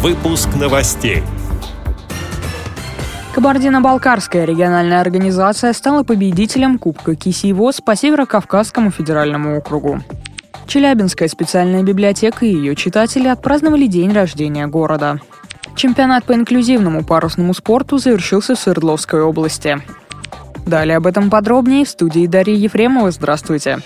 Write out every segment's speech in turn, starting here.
Выпуск новостей. Кабардино-Балкарская региональная организация стала победителем Кубка Кисиевоз по Северо-Кавказскому федеральному округу. Челябинская специальная библиотека и ее читатели отпраздновали день рождения города. Чемпионат по инклюзивному парусному спорту завершился в Свердловской области. Далее об этом подробнее в студии Дарьи Ефремова. Здравствуйте.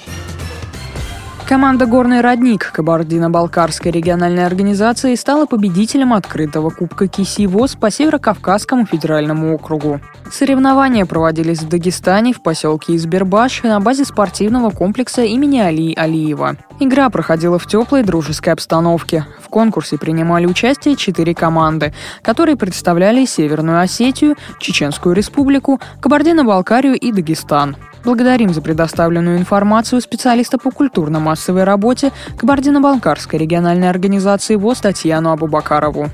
Команда «Горный родник» Кабардино-Балкарской региональной организации стала победителем открытого Кубка Киси-ВОЗ по Северо-Кавказскому федеральному округу. Соревнования проводились в Дагестане, в поселке Избербаш на базе спортивного комплекса имени Али Алиева. Игра проходила в теплой дружеской обстановке. В конкурсе принимали участие четыре команды, которые представляли Северную Осетию, Чеченскую Республику, Кабардино-Балкарию и Дагестан. Благодарим за предоставленную информацию специалиста по культурно-массовой работе Кабардино-Балкарской региональной организации ВОЗ Татьяну Абубакарову.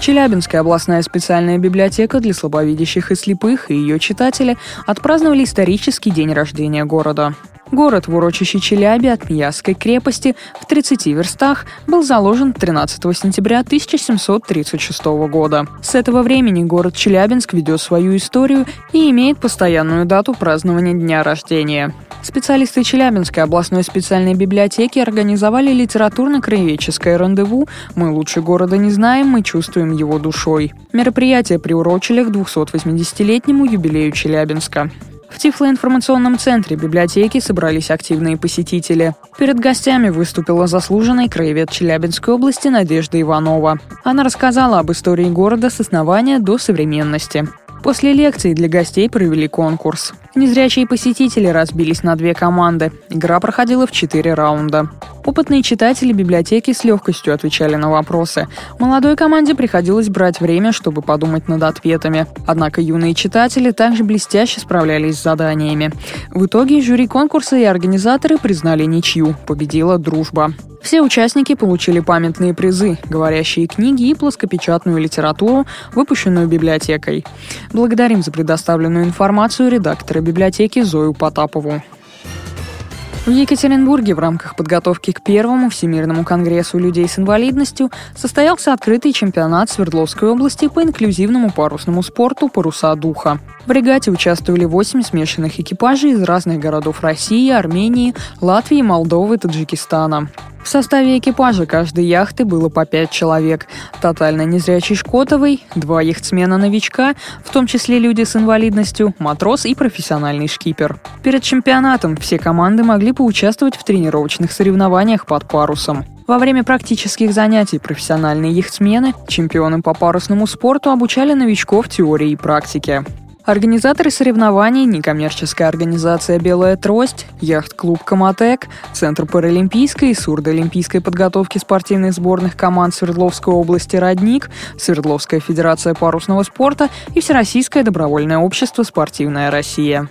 Челябинская областная специальная библиотека для слабовидящих и слепых и ее читатели отпраздновали исторический день рождения города. Город в урочище Челяби от Миясской крепости в 30 верстах был заложен 13 сентября 1736 года. С этого времени город Челябинск ведет свою историю и имеет постоянную дату празднования дня рождения. Специалисты Челябинской областной специальной библиотеки организовали литературно-краеведческое рандеву «Мы лучше города не знаем, мы чувствуем его душой». Мероприятие приурочили к 280-летнему юбилею Челябинска. В Тифлоинформационном центре библиотеки собрались активные посетители. Перед гостями выступила заслуженный краевед Челябинской области Надежда Иванова. Она рассказала об истории города с основания до современности. После лекции для гостей провели конкурс. Незрячие посетители разбились на две команды. Игра проходила в четыре раунда. Опытные читатели библиотеки с легкостью отвечали на вопросы. Молодой команде приходилось брать время, чтобы подумать над ответами. Однако юные читатели также блестяще справлялись с заданиями. В итоге жюри конкурса и организаторы признали ничью. Победила дружба. Все участники получили памятные призы, говорящие книги и плоскопечатную литературу, выпущенную библиотекой. Благодарим за предоставленную информацию редактора библиотеки Зою Потапову. В Екатеринбурге в рамках подготовки к первому Всемирному конгрессу людей с инвалидностью состоялся открытый чемпионат Свердловской области по инклюзивному парусному спорту «Паруса духа». В регате участвовали восемь смешанных экипажей из разных городов России, Армении, Латвии, Молдовы, Таджикистана. В составе экипажа каждой яхты было по пять человек. Тотально незрячий Шкотовый, два яхтсмена-новичка, в том числе люди с инвалидностью, матрос и профессиональный шкипер. Перед чемпионатом все команды могли поучаствовать в тренировочных соревнованиях под парусом. Во время практических занятий профессиональные яхтсмены, чемпионы по парусному спорту обучали новичков теории и практике. Организаторы соревнований – некоммерческая организация «Белая трость», яхт-клуб «Коматек», Центр паралимпийской и сурдоолимпийской подготовки спортивных сборных команд Свердловской области «Родник», Свердловская федерация парусного спорта и Всероссийское добровольное общество «Спортивная Россия».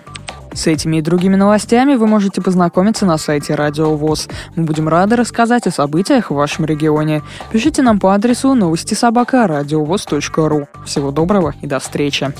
С этими и другими новостями вы можете познакомиться на сайте Радио ВОЗ. Мы будем рады рассказать о событиях в вашем регионе. Пишите нам по адресу новости собака ру. Всего доброго и до встречи.